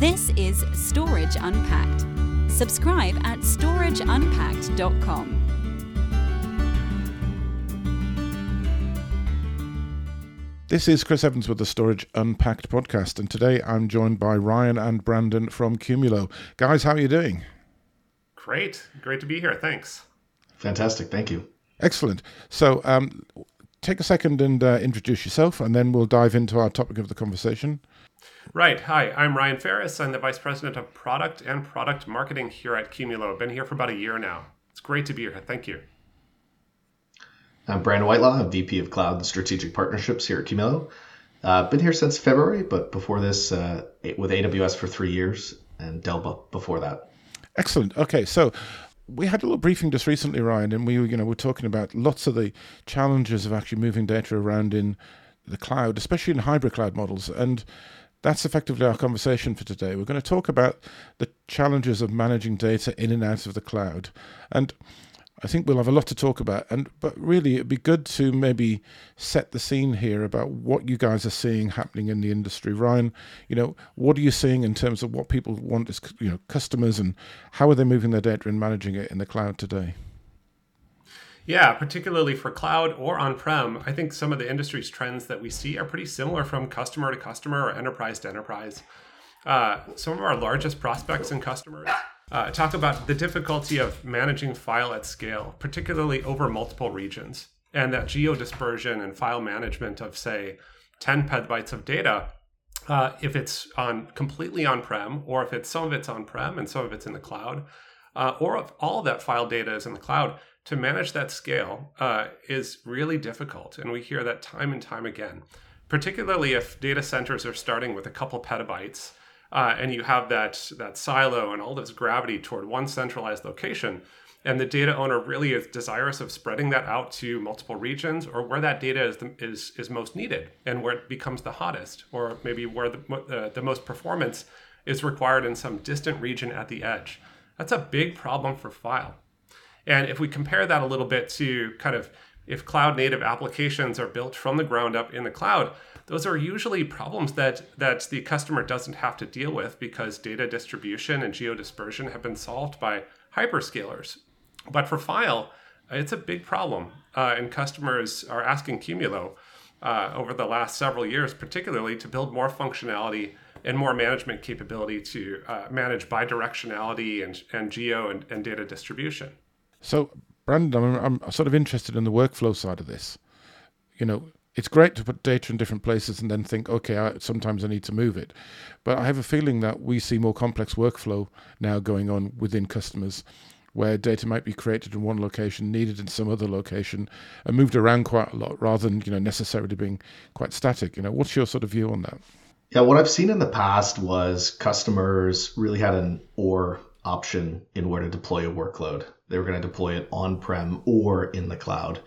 This is Storage Unpacked. Subscribe at storageunpacked.com. This is Chris Evans with the Storage Unpacked podcast, and today I'm joined by Ryan and Brandon from Qumulo. Guys, how are you doing? Great. Great to be here. Thanks. Fantastic. Thank you. Excellent. So, um, take a second and uh, introduce yourself, and then we'll dive into our topic of the conversation. Right. Hi, I'm Ryan Farris. I'm the Vice President of Product and Product Marketing here at Qumulo. I've been here for about a year now. It's great to be here. Thank you. I'm Brandon Whitelaw. I'm VP of Cloud and Strategic Partnerships here at Qumulo. Uh, been here since February, but before this, uh, with AWS for three years and Dell before that. Excellent. Okay, so we had a little briefing just recently, Ryan, and we were, you know, we're talking about lots of the challenges of actually moving data around in the cloud, especially in hybrid cloud models. And that's effectively our conversation for today. We're going to talk about the challenges of managing data in and out of the cloud. And I think we'll have a lot to talk about. And but really, it'd be good to maybe set the scene here about what you guys are seeing happening in the industry. Ryan, you know, what are you seeing in terms of what people want as you know customers, and how are they moving their data and managing it in the cloud today? Yeah, particularly for cloud or on prem, I think some of the industry's trends that we see are pretty similar from customer to customer or enterprise to enterprise. Uh, some of our largest prospects and customers uh, talk about the difficulty of managing file at scale, particularly over multiple regions, and that geo dispersion and file management of, say, 10 petabytes of data. Uh, if it's on completely on prem, or if it's some of it's on prem and some of it's in the cloud, uh, or if all that file data is in the cloud, to manage that scale uh, is really difficult. And we hear that time and time again, particularly if data centers are starting with a couple petabytes uh, and you have that, that silo and all this gravity toward one centralized location. And the data owner really is desirous of spreading that out to multiple regions or where that data is, the, is, is most needed and where it becomes the hottest, or maybe where the, uh, the most performance is required in some distant region at the edge. That's a big problem for file. And if we compare that a little bit to kind of if cloud native applications are built from the ground up in the cloud, those are usually problems that that the customer doesn't have to deal with because data distribution and geo dispersion have been solved by hyperscalers. But for file, it's a big problem, uh, and customers are asking Qumulo uh, over the last several years, particularly, to build more functionality and more management capability to uh, manage bidirectionality and, and geo and, and data distribution. So, Brandon, I'm, I'm sort of interested in the workflow side of this. You know, it's great to put data in different places and then think, okay, I, sometimes I need to move it. But I have a feeling that we see more complex workflow now going on within customers where data might be created in one location, needed in some other location, and moved around quite a lot rather than, you know, necessarily being quite static. You know, what's your sort of view on that? Yeah, what I've seen in the past was customers really had an or option in where to deploy a workload. They were going to deploy it on-prem or in the cloud.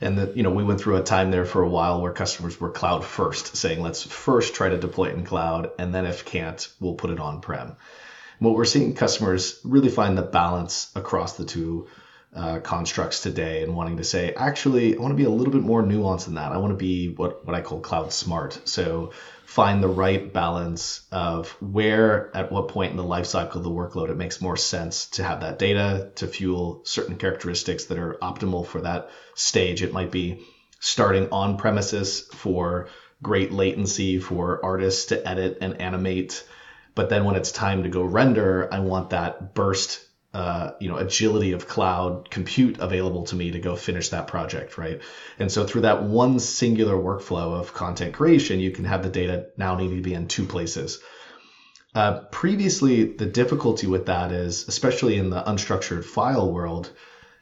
And that you know we went through a time there for a while where customers were cloud first, saying let's first try to deploy it in cloud, and then if can't, we'll put it on-prem. What we're seeing customers really find the balance across the two uh, constructs today and wanting to say, actually, I want to be a little bit more nuanced than that. I want to be what, what I call cloud smart. So find the right balance of where, at what point in the life cycle of the workload, it makes more sense to have that data to fuel certain characteristics that are optimal for that stage. It might be starting on premises for great latency for artists to edit and animate. But then when it's time to go render, I want that burst uh, you know agility of cloud compute available to me to go finish that project right? And so through that one singular workflow of content creation you can have the data now needing to be in two places. Uh, previously the difficulty with that is especially in the unstructured file world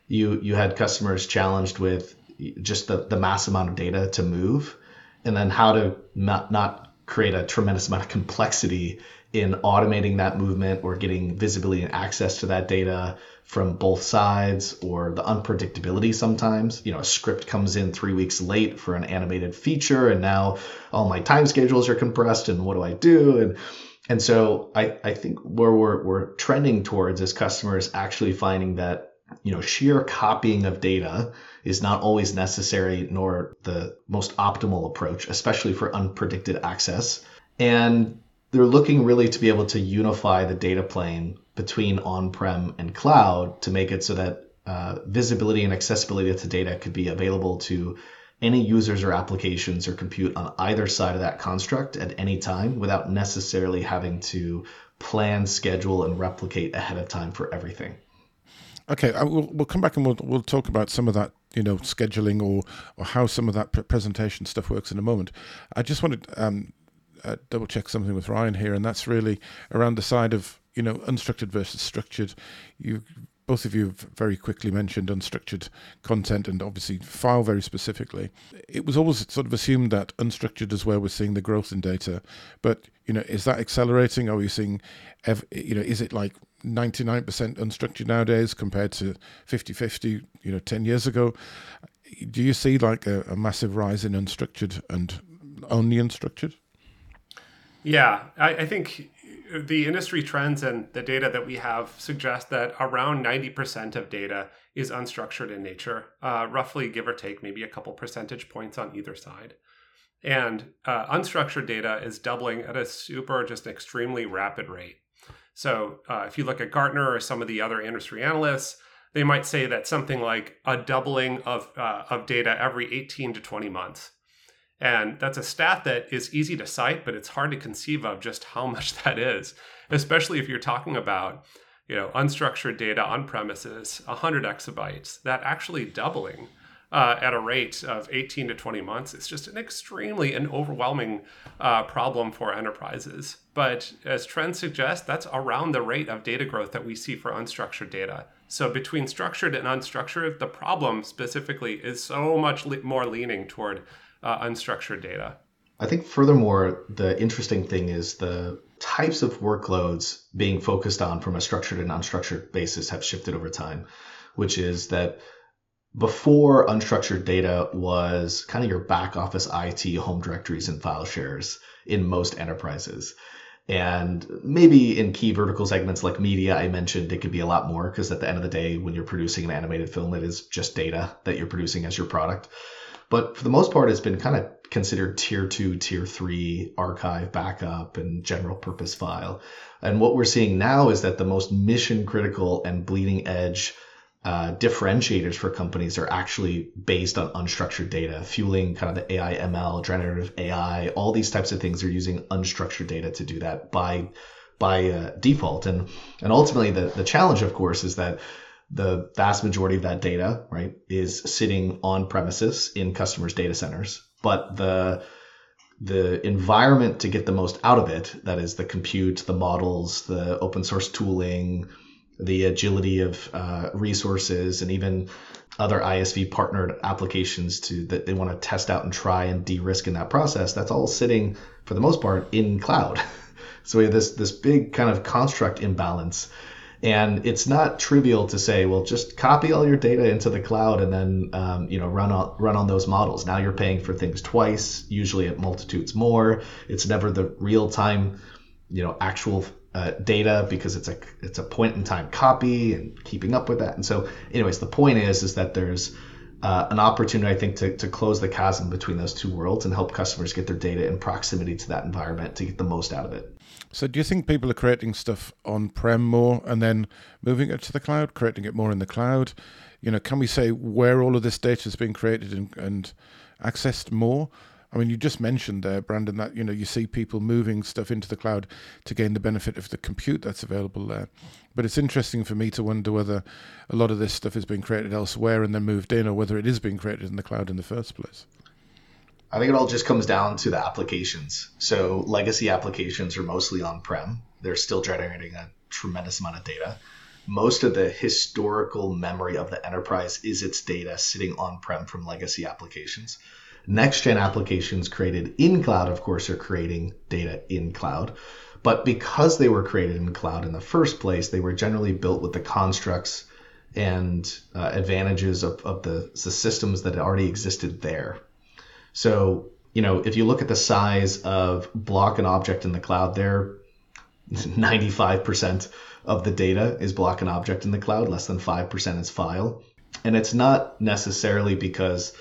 you you had customers challenged with just the, the mass amount of data to move and then how to not, not create a tremendous amount of complexity in automating that movement or getting visibility and access to that data from both sides or the unpredictability sometimes. You know a script comes in three weeks late for an animated feature and now all my time schedules are compressed and what do i do? And and so i, I think where we're, we're trending towards is customers actually finding that you know sheer copying of data is not always necessary nor the most optimal approach especially for unpredicted access. And they're looking really to be able to unify the data plane between on-prem and cloud to make it so that uh, visibility and accessibility to data could be available to any users or applications or compute on either side of that construct at any time without necessarily having to plan, schedule, and replicate ahead of time for everything. Okay, we'll, we'll come back and we'll, we'll talk about some of that, you know, scheduling or, or how some of that presentation stuff works in a moment. I just wanted um, uh, double check something with Ryan here, and that's really around the side of you know unstructured versus structured. You both of you have very quickly mentioned unstructured content and obviously file very specifically. It was always sort of assumed that unstructured is where we're seeing the growth in data, but you know, is that accelerating? Are we seeing, you know, is it like 99% unstructured nowadays compared to 50-50, you know, 10 years ago? Do you see like a, a massive rise in unstructured and only unstructured? Yeah, I, I think the industry trends and the data that we have suggest that around 90% of data is unstructured in nature, uh, roughly give or take maybe a couple percentage points on either side. And uh, unstructured data is doubling at a super, just extremely rapid rate. So uh, if you look at Gartner or some of the other industry analysts, they might say that something like a doubling of, uh, of data every 18 to 20 months. And that's a stat that is easy to cite, but it's hard to conceive of just how much that is, especially if you're talking about, you know, unstructured data on premises, 100 exabytes, that actually doubling uh, at a rate of 18 to 20 months. It's just an extremely and overwhelming uh, problem for enterprises. But as trends suggest, that's around the rate of data growth that we see for unstructured data. So between structured and unstructured, the problem specifically is so much le- more leaning toward uh, unstructured data. I think furthermore, the interesting thing is the types of workloads being focused on from a structured and unstructured basis have shifted over time, which is that before unstructured data was kind of your back office IT home directories and file shares in most enterprises. And maybe in key vertical segments like media, I mentioned it could be a lot more because at the end of the day, when you're producing an animated film, it is just data that you're producing as your product. But for the most part, it's been kind of considered tier two, tier three archive backup and general purpose file. And what we're seeing now is that the most mission critical and bleeding edge uh, differentiators for companies are actually based on unstructured data, fueling kind of the AI, ML, generative AI. All these types of things are using unstructured data to do that by by uh, default. And and ultimately, the the challenge, of course, is that the vast majority of that data, right, is sitting on premises in customers' data centers. But the the environment to get the most out of it, that is the compute, the models, the open source tooling, the agility of uh, resources, and even other ISV partnered applications to that they want to test out and try and de-risk in that process, that's all sitting for the most part in cloud. so we have this this big kind of construct imbalance and it's not trivial to say, well, just copy all your data into the cloud and then um, you know run on run on those models. Now you're paying for things twice, usually at multitudes more. It's never the real time, you know, actual uh, data because it's a it's a point in time copy and keeping up with that. And so, anyways, the point is is that there's uh, an opportunity, I think, to, to close the chasm between those two worlds and help customers get their data in proximity to that environment to get the most out of it. So, do you think people are creating stuff on prem more and then moving it to the cloud, creating it more in the cloud? You know, can we say where all of this data is being created and, and accessed more? I mean, you just mentioned there, Brandon, that you know you see people moving stuff into the cloud to gain the benefit of the compute that's available there. But it's interesting for me to wonder whether a lot of this stuff is being created elsewhere and then moved in, or whether it is being created in the cloud in the first place. I think it all just comes down to the applications. So legacy applications are mostly on-prem. They're still generating a tremendous amount of data. Most of the historical memory of the enterprise is its data sitting on-prem from legacy applications. Next gen applications created in cloud, of course, are creating data in cloud. But because they were created in cloud in the first place, they were generally built with the constructs and uh, advantages of, of the, the systems that already existed there. So, you know, if you look at the size of block and object in the cloud, there 95% of the data is block and object in the cloud, less than 5% is file. And it's not necessarily because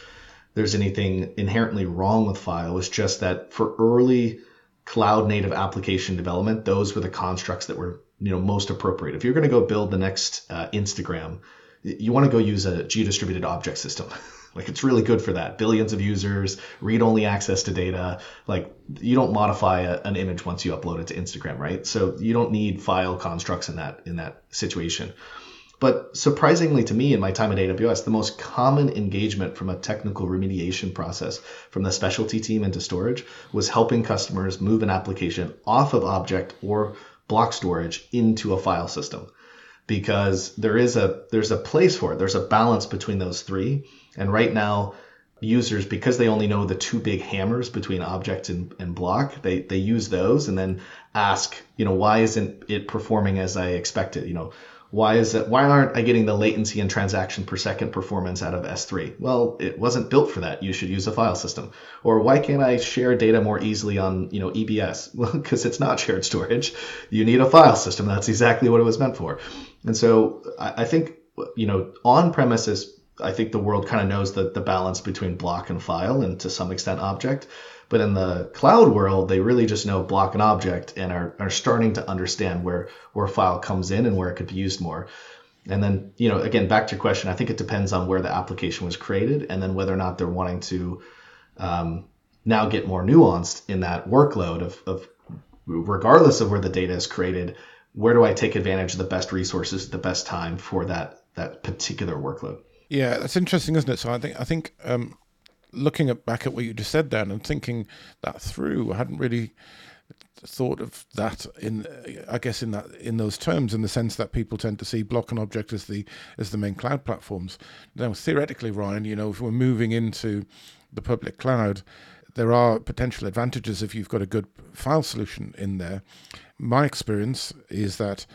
there's anything inherently wrong with file. It's just that for early cloud native application development, those were the constructs that were you know most appropriate. If you're going to go build the next uh, Instagram, you want to go use a geo-distributed object system. like it's really good for that. Billions of users, read-only access to data. Like you don't modify a, an image once you upload it to Instagram, right? So you don't need file constructs in that in that situation. But surprisingly to me, in my time at AWS, the most common engagement from a technical remediation process from the specialty team into storage was helping customers move an application off of object or block storage into a file system because there is a there's a place for it there's a balance between those three and right now users because they only know the two big hammers between object and, and block they they use those and then ask you know why isn't it performing as i expected? You know why is it why aren't i getting the latency and transaction per second performance out of s3 well it wasn't built for that. You should use a file system. Or why can't i share data more easily on you know ebs well because it's not shared storage. You need a file system. That's exactly what it was meant for. And so i, I think you know on premises i think the world kind of knows the, the balance between block and file and to some extent object but in the cloud world, they really just know block and object and are, are starting to understand where, where file comes in and where it could be used more. And then, you know, again, back to your question, I think it depends on where the application was created and then whether or not they're wanting to um, now get more nuanced in that workload of, of regardless of where the data is created, where do I take advantage of the best resources at the best time for that that particular workload? Yeah, that's interesting, isn't it? So I think I think um, looking at, back at what you just said, Dan, and thinking that through, I hadn't really thought of that in I guess in that in those terms in the sense that people tend to see block and object as the as the main cloud platforms. Now theoretically, Ryan, you know, if we're moving into the public cloud, there are potential advantages if you've got a good file solution in there. My experience is that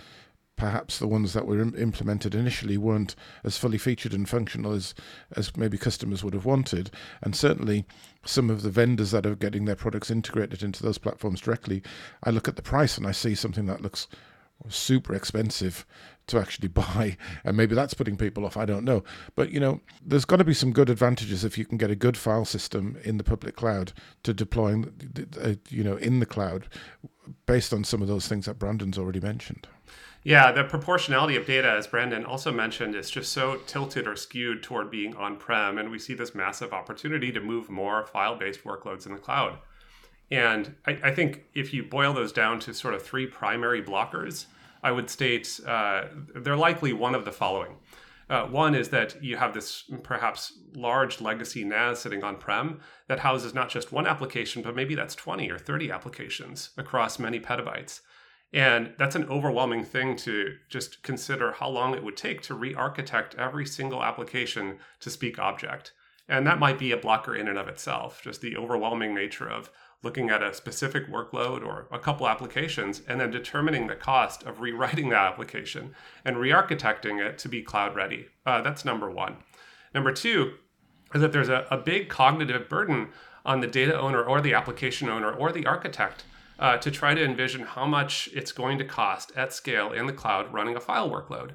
perhaps the ones that were implemented initially weren't as fully featured and functional as, as maybe customers would have wanted. And certainly, some of the vendors that are getting their products integrated into those platforms directly, I look at the price and I see something that looks super expensive to actually buy and maybe that's putting people off i don't know but you know there's got to be some good advantages if you can get a good file system in the public cloud to deploying uh, you know in the cloud based on some of those things that brandon's already mentioned yeah, the proportionality of data, as Brandon also mentioned, is just so tilted or skewed toward being on prem. And we see this massive opportunity to move more file based workloads in the cloud. And I, I, think if you boil those down to sort of three primary blockers, I would state uh, they're likely one of the following. Uh, one is that you have this perhaps large legacy NAS sitting on prem that houses not just one application, but maybe that's 20 or 30 applications across many petabytes. And that's an overwhelming thing to just consider how long it would take to re architect every single application to speak object. And that might be a blocker in and of itself, just the overwhelming nature of looking at a specific workload or a couple applications and then determining the cost of rewriting that application and re architecting it to be cloud ready. Uh, that's number one. Number two is that there's a, a big cognitive burden on the data owner or the application owner or the architect uh, to try to envision how much it's going to cost at scale in the cloud running a file workload.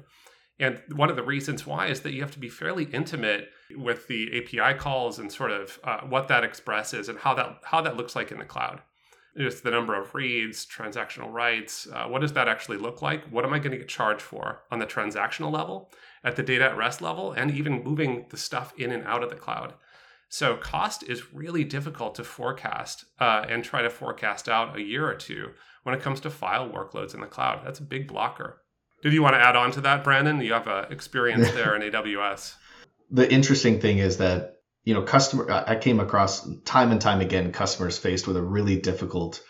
And one of the reasons why is that you have to be fairly intimate with the API calls and sort of uh, what that expresses and how that how that looks like in the cloud. Just the number of reads, transactional writes. Uh, what does that actually look like? What am I going to get charged for on the transactional level, at the data at rest level, and even moving the stuff in and out of the cloud? So cost is really difficult to forecast uh, and try to forecast out a year or two when it comes to file workloads in the cloud. That's a big blocker. Did you want to add on to that, Brandon? You have a experience there in AWS. The interesting thing is that you know customer I came across time and time again customers faced with a really difficult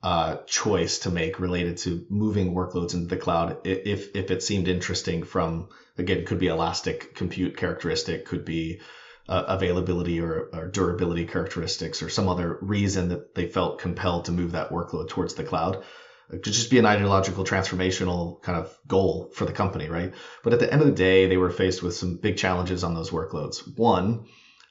uh, choice to make related to moving workloads into the cloud if if it seemed interesting from again could be elastic compute characteristic could be uh, availability or, or, durability characteristics or some other reason that they felt compelled to move that workload towards the cloud. Could just be an ideological transformational kind of goal for the company, right? But at the end of the day, they were faced with some big challenges on those workloads. One,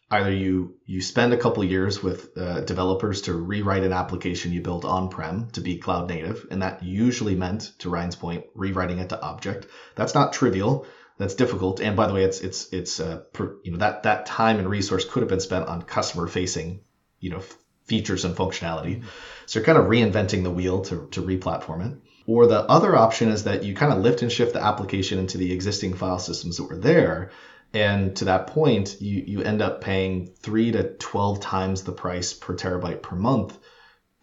either you you spend a couple years with uh, developers to rewrite an application you built on-prem to be cloud native, and that usually meant, to Ryan's point, rewriting it to object. That's not trivial that's difficult. And by the way, it's it's it's uh, per, you know that that time and resource could have been spent on customer facing, you know, features and functionality. So you're kind of reinventing the wheel to, to replatform it. Or the other option is that you kind of lift and shift the application into the existing file systems that were there. And to that point, you, you end up paying three to 12 times the price per terabyte per month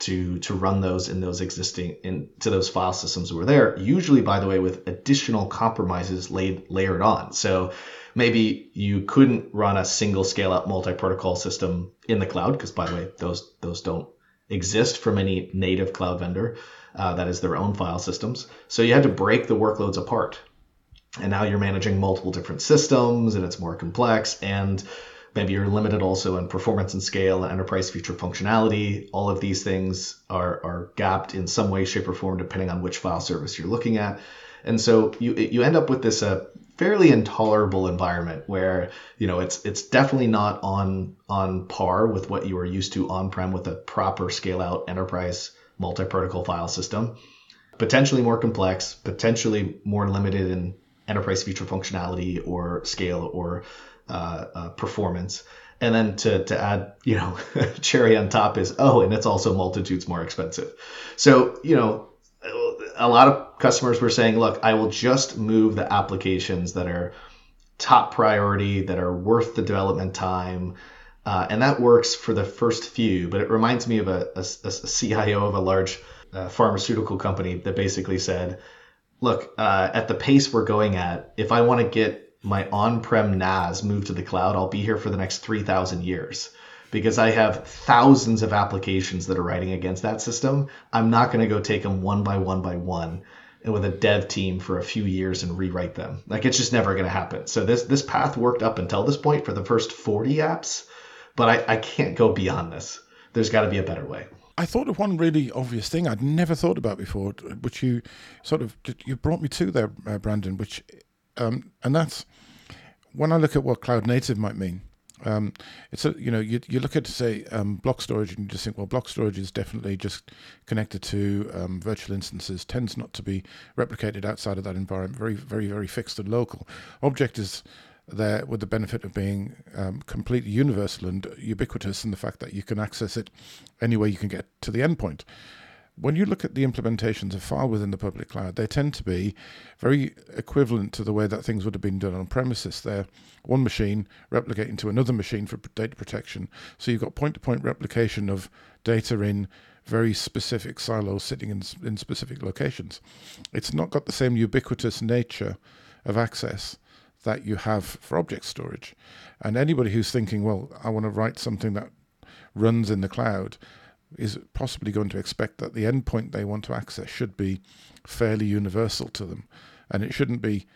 to, to run those in those existing into those file systems that were there. Usually, by the way, with additional compromises laid layered on. So maybe you couldn't run a single scale out multi-protocol system in the cloud because by the way those those don't exist from any native cloud vendor uh, that is their own file systems. So you had to break the workloads apart. And now you're managing multiple different systems and it's more complex and maybe you're limited also in performance and scale and enterprise feature functionality. All of these things are, are gapped in some way shape or form depending on which file service you're looking at. And so you you end up with this uh, fairly intolerable environment where you know it's it's definitely not on on par with what you are used to on-prem with a proper scale out enterprise multi-protocol file system. Potentially more complex potentially more limited in enterprise feature functionality or scale or uh, uh, performance. And then to, to add you know cherry on top is oh and it's also multitudes more expensive. So you know a lot of customers were saying, look, I will just move the applications that are top priority, that are worth the development time. Uh, and that works for the first few, but it reminds me of a, a, a CIO of a large uh, pharmaceutical company that basically said, look, uh, at the pace we're going at, if I want to get my on prem NAS moved to the cloud, I'll be here for the next 3,000 years because I have thousands of applications that are writing against that system. I'm not going to go take them one by one by one and with a dev team for a few years and rewrite them. Like it's just never going to happen. So this this path worked up until this point for the first 40 apps, but I, I can't go beyond this. There's got to be a better way. I thought of one really obvious thing I'd never thought about before, which you sort of you brought me to there, uh, Brandon. Which, um, and that's when I look at what cloud native might mean. Um, it's a, you know you you look at say um, block storage and you just think well block storage is definitely just connected to um, virtual instances tends not to be replicated outside of that environment very very very fixed and local. Object is there with the benefit of being um, completely universal and ubiquitous and the fact that you can access it any way you can get to the endpoint when you look at the implementations of file within the public cloud, they tend to be very equivalent to the way that things would have been done on premises. They're one machine replicating to another machine for data protection. So you've got point to point replication of data in very specific silos sitting in, in specific locations. It's not got the same ubiquitous nature of access that you have for object storage. And anybody who's thinking, well, I want to write something that runs in the cloud, is possibly going to expect that the endpoint they want to access should be fairly universal to them. And it shouldn't be,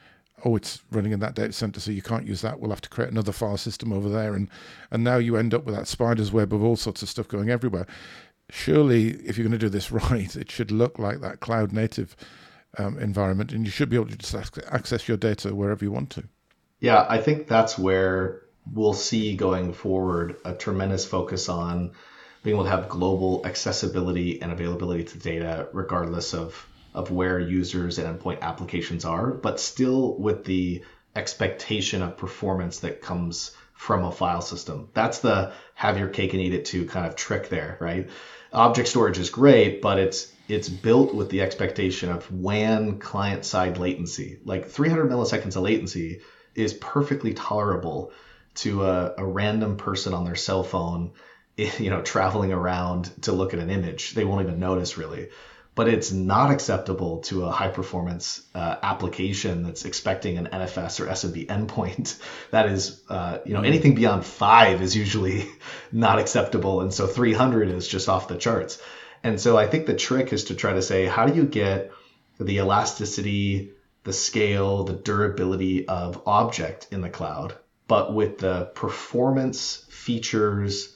oh, it's running in that data center, so you can't use that. We'll have to create another file system over there. And, and now you end up with that spider's web of all sorts of stuff going everywhere. Surely, if you're going to do this right, it should look like that cloud native um, environment, and you should be able to just access your data wherever you want to. Yeah, I think that's where we'll see going forward a tremendous focus on being able to have global accessibility and availability to data regardless of of where users and endpoint applications are, but still with the expectation of performance that comes from a file system. That's the have your cake and eat it too kind of trick there, right? Object storage is great, but it's it's built with the expectation of WAN client side latency. Like 300 milliseconds of latency is perfectly tolerable to a, a random person on their cell phone you know, traveling around to look at an image. They won't even notice really. But it's not acceptable to a high performance uh, application that's expecting an NFS or SMB endpoint. That is, uh, you know, anything beyond five is usually not acceptable. And so 300 is just off the charts. And so I think the trick is to try to say, how do you get the elasticity, the scale, the durability of object in the cloud, but with the performance features,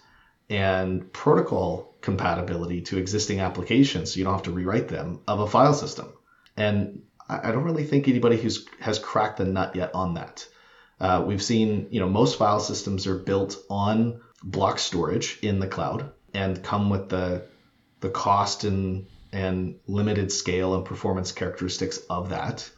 and protocol compatibility to existing applications so you don't have to rewrite them of a file system. And I don't really think anybody who's has cracked the nut yet on that. Uh, we've seen, you know, most file systems are built on block storage in the cloud and come with the the cost and and limited scale and performance characteristics of that.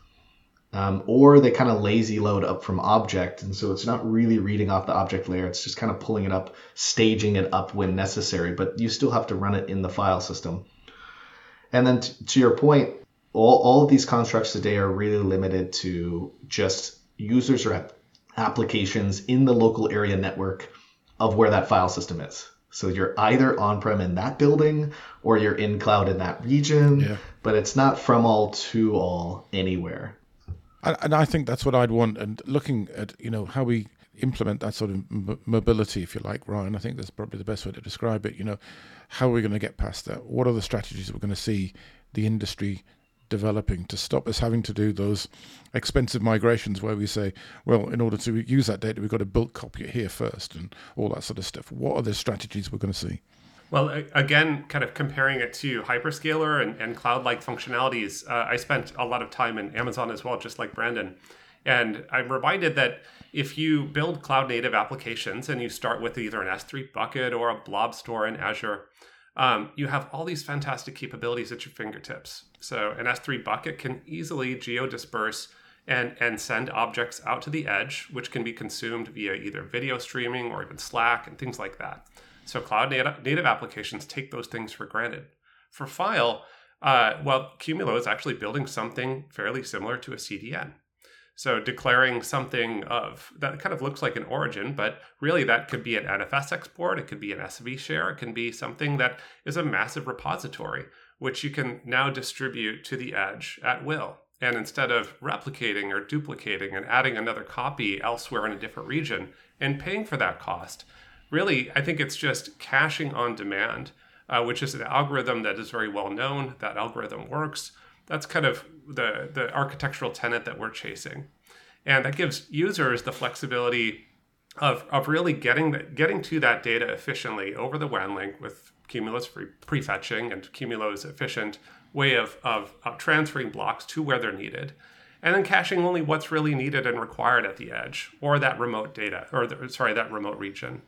Um, or they kind of lazy load up from object. And so it's not really reading off the object layer. It's just kind of pulling it up, staging it up when necessary, but you still have to run it in the file system. And then t- to your point, all, all of these constructs today are really limited to just users or applications in the local area network of where that file system is. So you're either on-prem in that building or you're in cloud in that region, yeah. but it's not from all to all anywhere. And I think that's what I'd want. And looking at you know how we implement that sort of m- mobility, if you like, Ryan, I think that's probably the best way to describe it. You know, how are we going to get past that? What are the strategies we're going to see the industry developing to stop us having to do those expensive migrations where we say, well, in order to use that data, we've got to bulk copy it here first and all that sort of stuff. What are the strategies we're going to see? Well, again, kind of comparing it to hyperscaler and, and cloud like functionalities, uh, I spent a lot of time in Amazon as well, just like Brandon. And I'm reminded that if you build cloud native applications and you start with either an S3 bucket or a blob store in Azure, um, you have all these fantastic capabilities at your fingertips. So an S3 bucket can easily geo disperse and, and send objects out to the edge, which can be consumed via either video streaming or even Slack and things like that. So cloud native, applications take those things for granted. For file, uh, well, Qumulo is actually building something fairly similar to a CDN. So declaring something of that kind of looks like an origin, but really that could be an NFS export, it could be an SMB share, it can be something that is a massive repository, which you can now distribute to the edge at will. And instead of replicating or duplicating and adding another copy elsewhere in a different region and paying for that cost, really, I think it's just caching on demand, uh, which is an algorithm that is very well known. That algorithm works. That's kind of the, the architectural tenet that we're chasing. And that gives users the flexibility of, of really getting, the, getting to that data efficiently over the WAN link with Qumulo's prefetching and Qumulo's efficient way of, of, of transferring blocks to where they're needed and then caching only what's really needed and required at the edge or that remote data or the, sorry that remote region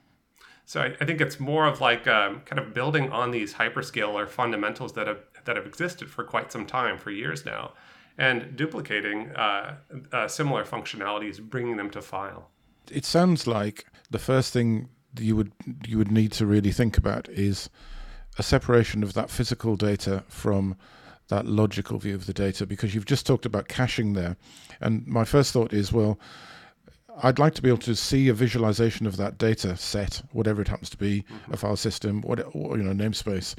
so I, I think it's more of like um, kind of building on these hyperscaler fundamentals that have that have existed for quite some time, for years now, and duplicating uh, uh, similar functionalities, bringing them to file. It sounds like the first thing you would you would need to really think about is a separation of that physical data from that logical view of the data because you've just talked about caching there and my first thought is well I'd like to be able to see a visualization of that data set, whatever it happens to be, mm-hmm. a file system, what or, you know, namespace.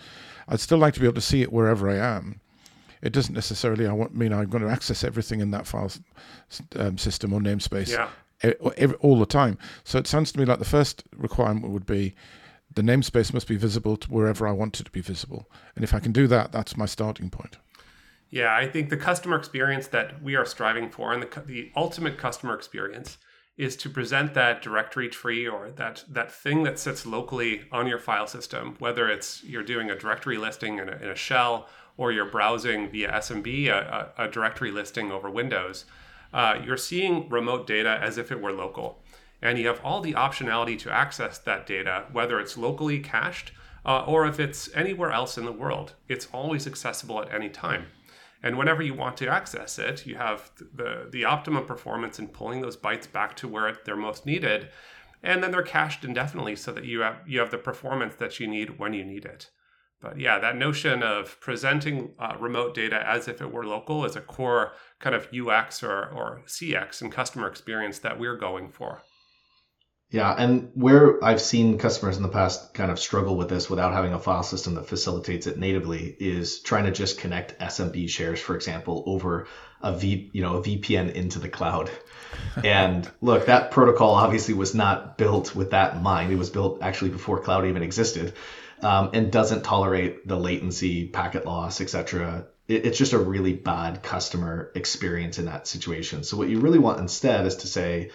I'd still like to be able to see it wherever I am. It doesn't necessarily I want, mean I'm going to access everything in that file um, system or namespace yeah. every, all the time. So it sounds to me like the first requirement would be the namespace must be visible to wherever I want it to be visible. And if I can do that, that's my starting point. Yeah, I think the customer experience that we are striving for and the, the ultimate customer experience is to present that directory tree or that that thing that sits locally on your file system, whether it's you're doing a directory listing in a, in a shell or you're browsing via SMB a, a, a directory listing over Windows. Uh, you're seeing remote data as if it were local, and you have all the optionality to access that data, whether it's locally cached uh, or if it's anywhere else in the world. It's always accessible at any time. And whenever you want to access it, you have the, the optimum performance in pulling those bytes back to where they're most needed. And then they're cached indefinitely so that you have, you have the performance that you need when you need it. But yeah, that notion of presenting uh, remote data as if it were local is a core kind of UX or, or CX and customer experience that we're going for. Yeah, and where I've seen customers in the past kind of struggle with this without having a file system that facilitates it natively is trying to just connect SMB shares, for example, over a V, you know, a VPN into the cloud. and look, that protocol obviously was not built with that in mind. It was built actually before cloud even existed, um, and doesn't tolerate the latency, packet loss, etc. It, it's just a really bad customer experience in that situation. So what you really want instead is to say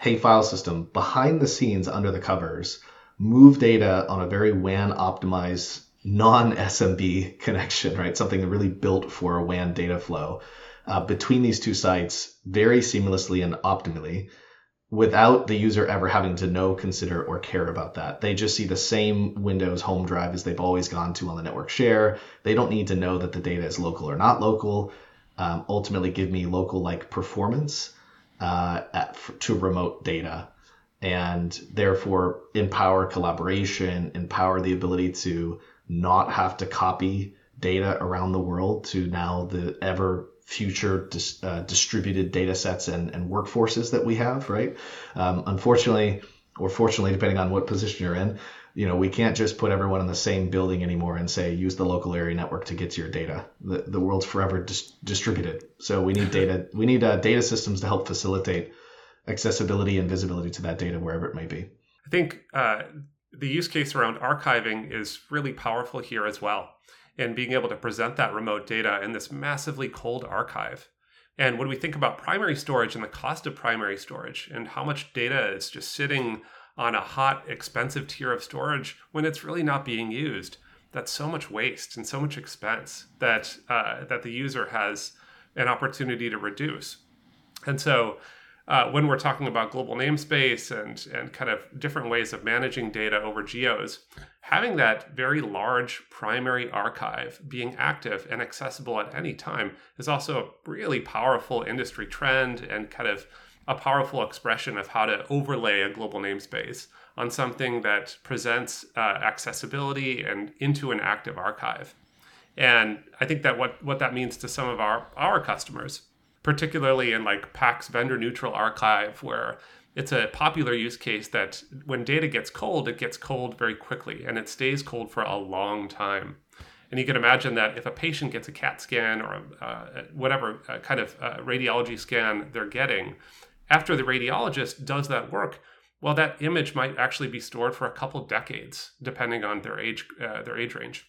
hey file system behind the scenes under the covers move data on a very WAN optimized non SMB connection, right? Something really built for a WAN data flow uh, between these two sites very seamlessly and optimally without the user ever having to know, consider, or care about that. They just see the same Windows home drive as they've always gone to on the network share. They don't need to know that the data is local or not local. um, ultimately give me local like performance uh, at, to remote data and therefore empower collaboration, empower the ability to not have to copy data around the world to now the ever future dis, uh, distributed data sets and, and workforces that we have, right? Um, unfortunately, or fortunately, depending on what position you're in, you know, we can't just put everyone in the same building anymore and say use the local area network to get to your data. The, the world's forever dis- distributed, so we need data. We need uh, data systems to help facilitate accessibility and visibility to that data wherever it may be. I think uh, the use case around archiving is really powerful here as well, and being able to present that remote data in this massively cold archive. And when we think about primary storage and the cost of primary storage and how much data is just sitting on a hot, expensive tier of storage when it's really not being used, that's so much waste and so much expense that uh, that the user has an opportunity to reduce. And so uh, when we're talking about global namespace and and kind of different ways of managing data over geos, having that very large primary archive being active and accessible at any time is also a really powerful industry trend and kind of a powerful expression of how to overlay a global namespace on something that presents uh, accessibility and into an active archive. And I think that what, what that means to some of our, our customers particularly in like PACS vendor neutral archive, where it's a popular use case that when data gets cold, it gets cold very quickly and it stays cold for a long time. And you can imagine that if a patient gets a CAT scan or uh, whatever kind of uh, radiology scan they're getting, after the radiologist does that work, well, that image might actually be stored for a couple decades, depending on their age, uh, their age range.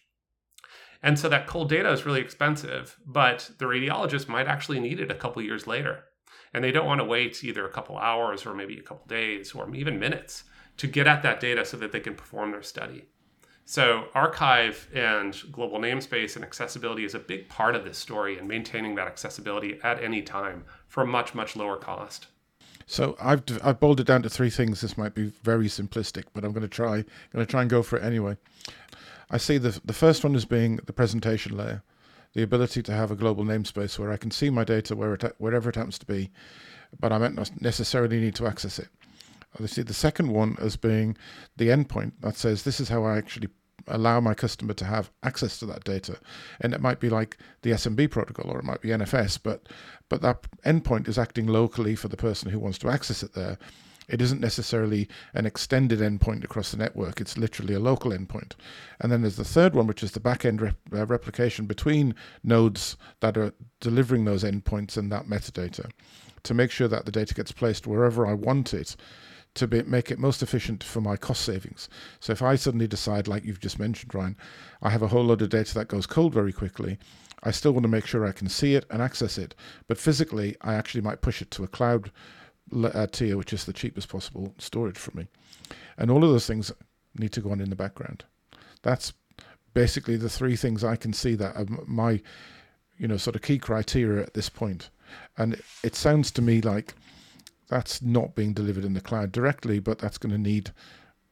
And so that cold data is really expensive, but the radiologist might actually need it a couple years later. And they don't want to wait either a couple hours or maybe a couple days or even minutes to get at that data so that they can perform their study. So, archive and global namespace and accessibility is a big part of this story and maintaining that accessibility at any time for a much, much lower cost. So I've I've boiled it down to three things. This might be very simplistic, but I'm going to try going to try and go for it anyway. I see the the first one as being the presentation layer, the ability to have a global namespace where I can see my data where it, wherever it happens to be, but I might not necessarily need to access it. I see the second one as being the endpoint that says this is how I actually allow my customer to have access to that data. And it might be like the SMB protocol or it might be NFS, but but that endpoint is acting locally for the person who wants to access it there. It isn't necessarily an extended endpoint across the network. It's literally a local endpoint. And then there's the third one, which is the backend rep- uh, replication between nodes that are delivering those endpoints and that metadata to make sure that the data gets placed wherever I want it to be, make it most efficient for my cost savings. So if I suddenly decide, like you've just mentioned, Ryan, I have a whole load of data that goes cold very quickly, I still want to make sure I can see it and access it. But physically, I actually might push it to a cloud uh, tier, which is the cheapest possible storage for me. And all of those things need to go on in the background. That's basically the three things I can see that are my, you know, sort of key criteria at this point. And it sounds to me like that's not being delivered in the cloud directly, but that's going to need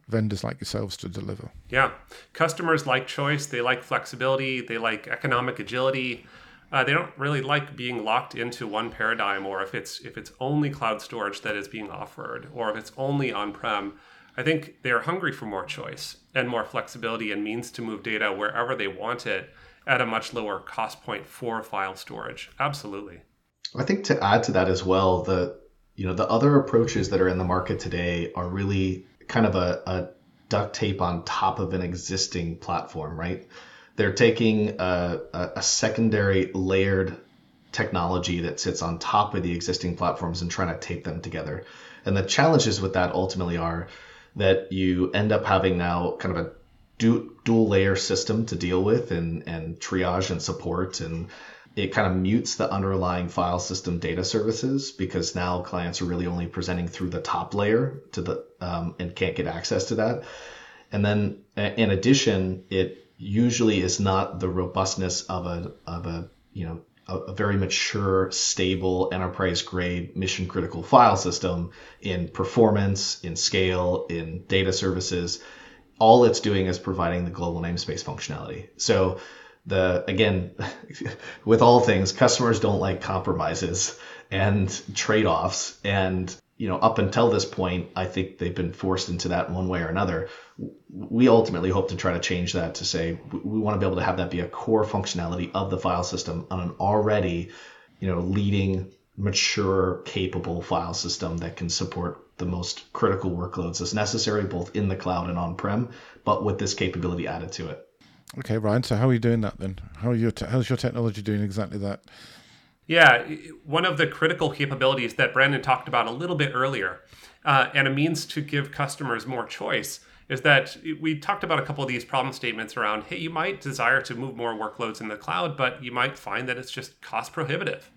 vendors like yourselves to deliver. Yeah. Customers like choice, they like flexibility, they like economic agility. Uh, they don't really like being locked into one paradigm or if it's if it's only cloud storage that is being offered or if it's only on-prem. I think they're hungry for more choice and more flexibility and means to move data wherever they want it at a much lower cost point for file storage. Absolutely. I think to add to that as well, the you know the other approaches that are in the market today are really kind of a, a duct tape on top of an existing platform, right? They're taking a, a, secondary layered technology that sits on top of the existing platforms and trying to tape them together. And the challenges with that ultimately are that you end up having now kind of a dual layer system to deal with and, and triage and support and it kind of mutes the underlying file system data services because now clients are really only presenting through the top layer to the um, and can't get access to that. And then in addition, it usually is not the robustness of a of a you know a, a very mature, stable, enterprise grade, mission critical file system in performance, in scale, in data services. All it's doing is providing the global namespace functionality. So the again, with all things, customers don't like compromises and trade-offs. And you know up until this point i think they've been forced into that one way or another. We ultimately hope to try to change that to say we want to be able to have that be a core functionality of the file system on an already you know leading mature capable file system that can support the most critical workloads as necessary both in the cloud and on-prem but with this capability added to it okay ryan so how are you doing that then how are your te- how's your technology doing exactly that yeah, one of the critical capabilities that Brandon talked about a little bit earlier, uh, and a means to give customers more choice, is that we talked about a couple of these problem statements around hey, you might desire to move more workloads in the cloud, but you might find that it's just cost prohibitive.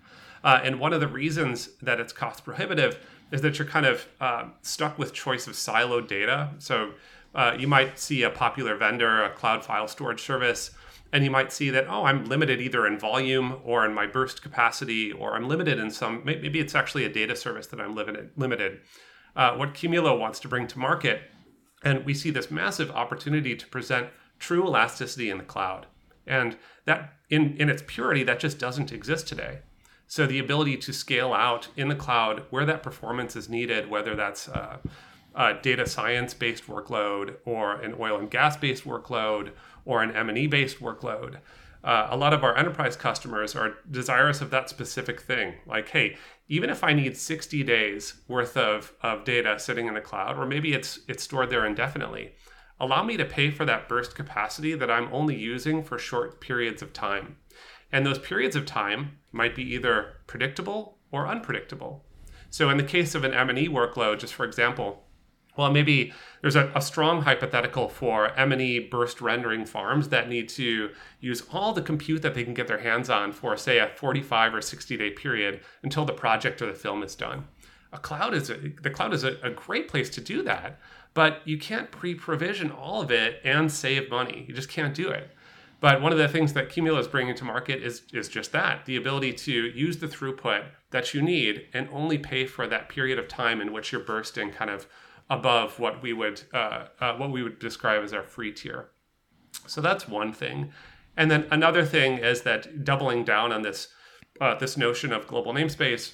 Uh, and one of the reasons that it's cost prohibitive is that you're kind of uh, stuck with choice of siloed data. So uh, you might see a popular vendor, a cloud file storage service and you might see that oh i'm limited either in volume or in my burst capacity or i'm limited in some maybe it's actually a data service that i'm limited. Uh, what Qumulo wants to bring to market and we see this massive opportunity to present true elasticity in the cloud. And that in, in its purity that just doesn't exist today. So the ability to scale out in the cloud where that performance is needed whether that's uh, a data science based workload or an oil and gas based workload or an M&E based workload. Uh, a lot of our enterprise customers are desirous of that specific thing. Like, hey, even if I need 60 days worth of, of data sitting in the cloud, or maybe it's it's stored there indefinitely, allow me to pay for that burst capacity that I'm only using for short periods of time. And those periods of time might be either predictable or unpredictable. So in the case of an M&E workload, just for example, well, maybe there's a, a, strong hypothetical for M&E burst rendering farms that need to use all the compute that they can get their hands on for, say, a 45 or 60 day period until the project or the film is done. A cloud is a, the cloud is a, a great place to do that, but you can't pre-provision all of it and save money. You just can't do it. But one of the things that Qumulo is bringing to market is is just that the ability to use the throughput that you need and only pay for that period of time in which you're bursting kind of above what we would uh, uh, what we would describe as our free tier. So that's one thing, and then another thing is that doubling down on this uh, this notion of global namespace,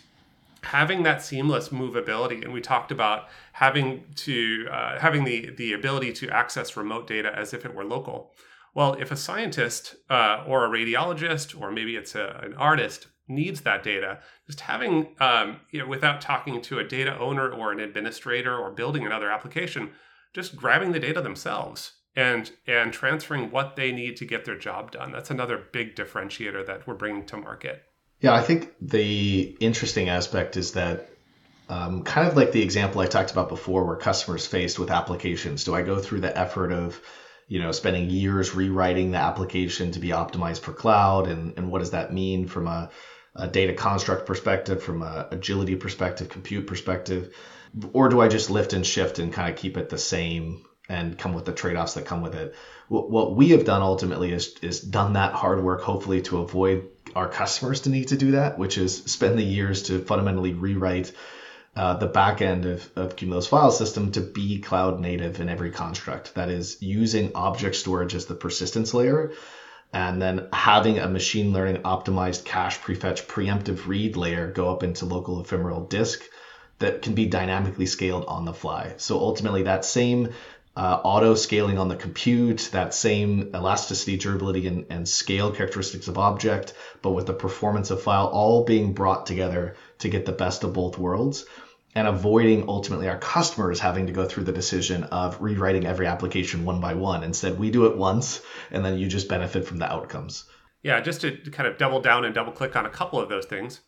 having that seamless movability, and we talked about having to uh, having the the ability to access remote data as if it were local. Well, if a scientist uh, or a radiologist or maybe it's a, an artist needs that data, just having, um, you know, without talking to a data owner or an administrator or building another application, just grabbing the data themselves and and transferring what they need to get their job done. That's another big differentiator that we're bringing to market. Yeah, I think the interesting aspect is that um, kind of like the example I talked about before, where customers faced with applications. Do I go through the effort of you know, spending years rewriting the application to be optimized for cloud, and, and what does that mean from a a data construct perspective, from a agility perspective, compute perspective, or do I just lift and shift and kind of keep it the same and come with the trade-offs that come with it? What we have done ultimately is is done that hard work, hopefully to avoid our customers to need to do that, which is spend the years to fundamentally rewrite uh, the back end of, of Qumulo's file system to be cloud native in every construct. That is using object storage as the persistence layer and then having a machine learning optimized cache prefetch preemptive read layer go up into local ephemeral disk that can be dynamically scaled on the fly. So ultimately, that same uh, auto scaling on the compute, that same elasticity, durability, and, and scale characteristics of object, but with the performance of file all being brought together to get the best of both worlds and avoiding ultimately our customers having to go through the decision of rewriting every application one by one. Instead, we do it once and then you just benefit from the outcomes. Yeah, just to kind of double down and double click on a couple of those things.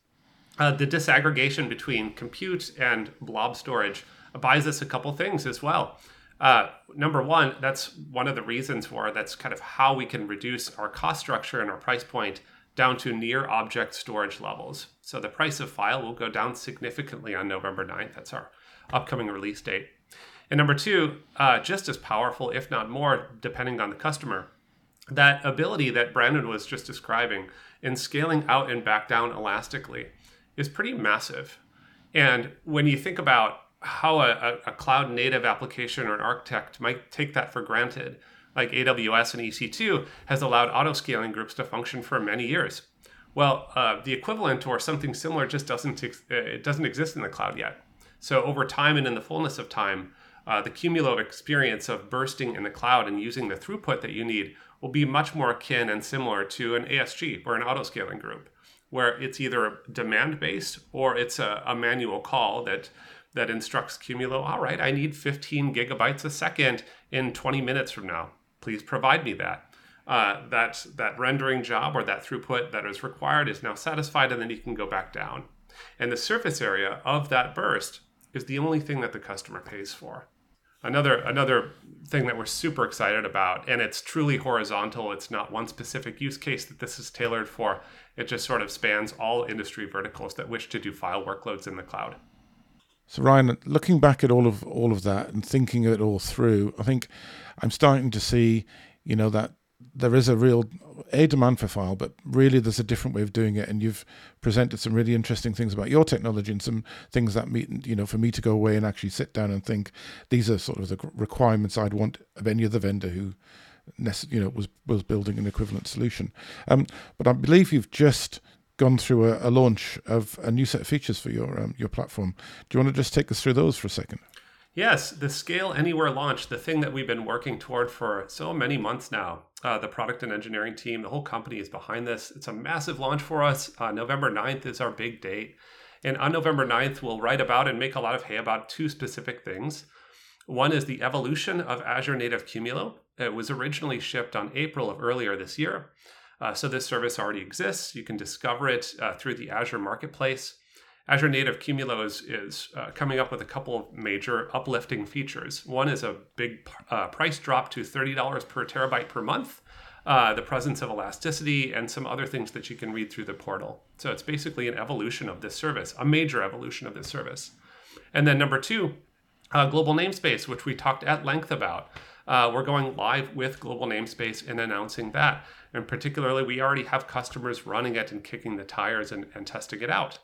Uh, the disaggregation between compute and blob storage buys us a couple things as well. Uh, number one, that's one of the reasons for that's kind of how we can reduce our cost structure and our price point down to near object storage levels. So the price of file will go down significantly on November 9th. That's our upcoming release date. And number two, uh, just as powerful, if not more, depending on the customer, that ability that Brandon was just describing in scaling out and back down elastically is pretty massive. And when you think about how a, a cloud native application or an architect might take that for granted, like AWS and EC2, has allowed auto scaling groups to function for many years. Well, uh, the equivalent or something similar just doesn't ex- uh, it doesn't exist in the cloud yet. So over time and in the fullness of time, uh, the cumulative experience of bursting in the cloud and using the throughput that you need will be much more akin and similar to an ASG or an auto scaling group, where it's either demand based or it's a, a manual call that that instructs Qumulo, all right, I need 15 gigabytes a second in 20 minutes from now. Please provide me that. Uh, that that rendering job or that throughput that is required is now satisfied, and then you can go back down. And the surface area of that burst is the only thing that the customer pays for. Another another thing that we're super excited about, and it's truly horizontal. It's not one specific use case that this is tailored for. It just sort of spans all industry verticals that wish to do file workloads in the cloud. So Ryan, looking back at all of all of that and thinking it all through, I think I'm starting to see, you know, that there is a real a demand for file, but really there's a different way of doing it. And you've presented some really interesting things about your technology and some things that me, you know, for me to go away and actually sit down and think these are sort of the requirements I'd want of any other vendor who, you know, was was building an equivalent solution. Um, but I believe you've just gone through a, a, launch of a new set of features for your um, your platform. Do you want to just take us through those for a second? Yes, the Scale Anywhere launch, the thing that we've been working toward for so many months now. Uh, the product and engineering team, the whole company is behind this. It's a massive launch for us. Uh, November 9th is our big date. And on November 9th, we'll write about and make a lot of hay about two specific things. One is the evolution of Azure Native Qumulo. It was originally shipped on April of earlier this year. Uh, so this service already exists. You can discover it uh, through the Azure Marketplace. Azure Native Qumulo is, is uh, coming up with a couple of major uplifting features. One is a big uh, price drop to $30 per terabyte per month, uh, the presence of elasticity, and some other things that you can read through the portal. So it's basically an evolution of this service, a major evolution of this service. And then number two, uh, global namespace, which we talked at length about. we're going live with global namespace and announcing that. And particularly, we already have customers running it and kicking the tires and, and testing it out.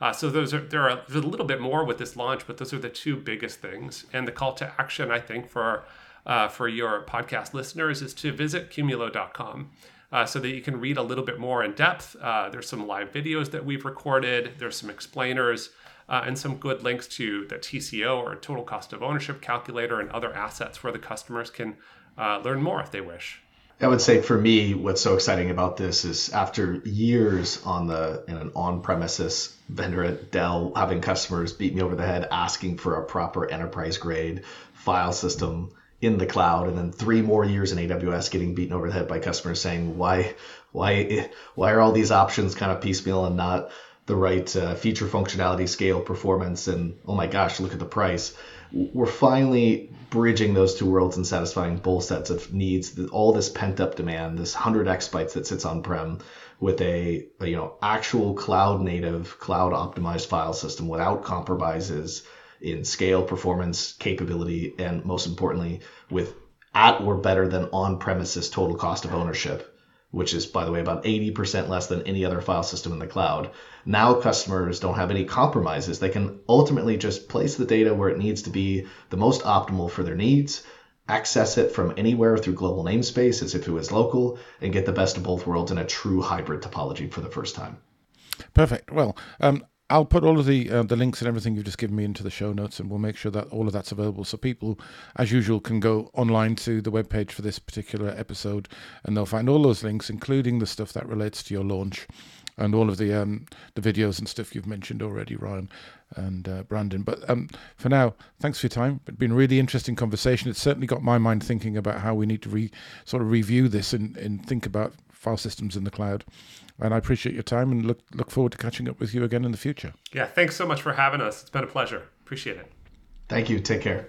Uh, so those are there are a little bit more with this launch, but those are the two biggest things. And the call to action, I think, for uh, for your podcast listeners is to visit qumulo.com. Uh, so that you can read a little bit more in depth. Uh, there's some live videos that we've recorded. There's some explainers uh, and some good links to the TCO or total cost of ownership calculator and other assets where the customers can uh, learn more if they wish. I would say for me, what's so exciting about this is after years on the in an on-premises vendor at Dell, having customers beat me over the head asking for a proper enterprise grade file system in the cloud, and then three more years in AWS getting beaten over the head by customers saying why why why are all these options kind of piecemeal and not the right uh, feature functionality, scale, performance, and oh my gosh, look at the price. We're finally bridging those two worlds and satisfying both sets of needs. All this pent up demand, this 100 exabytes that sits on prem with a, a, you know actual cloud native, cloud optimized file system without compromises in scale, performance, capability, and most importantly, with at or better than on premises total cost of ownership which is, by the way, about 80% less than any other file system in the cloud. Now customers don't have any compromises. They can ultimately just place the data where it needs to be the most optimal for their needs, access it from anywhere through global namespace as if it was local, and get the best of both worlds in a true hybrid topology for the first time. Perfect. Well, um, I'll put all of the uh, the links and everything you've just given me into the show notes, and we'll make sure that all of that's available. So people, as usual, can go online to the webpage for this particular episode, and they'll find all those links, including the stuff that relates to your launch, and all of the um, the videos and stuff you've mentioned already, Ryan and uh, Brandon. But um, for now, thanks for your time. It's been a really interesting conversation. It's certainly got my mind thinking about how we need to re sort of review this and, and think about file systems in the cloud. And I appreciate your time and look look forward to catching up with you again in the future. Yeah, thanks so much for having us. It's been a pleasure. Appreciate it. Thank you. Take care.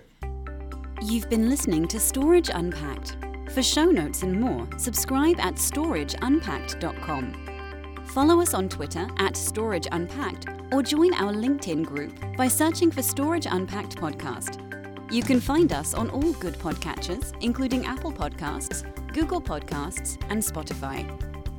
You've been listening to Storage Unpacked. For show notes and more, subscribe at storageunpacked.com. Follow us on Twitter at Storage Unpacked or join our LinkedIn group by searching for Storage Unpacked Podcast. You can find us on all good podcatchers, including Apple Podcasts, Google Podcasts, and Spotify.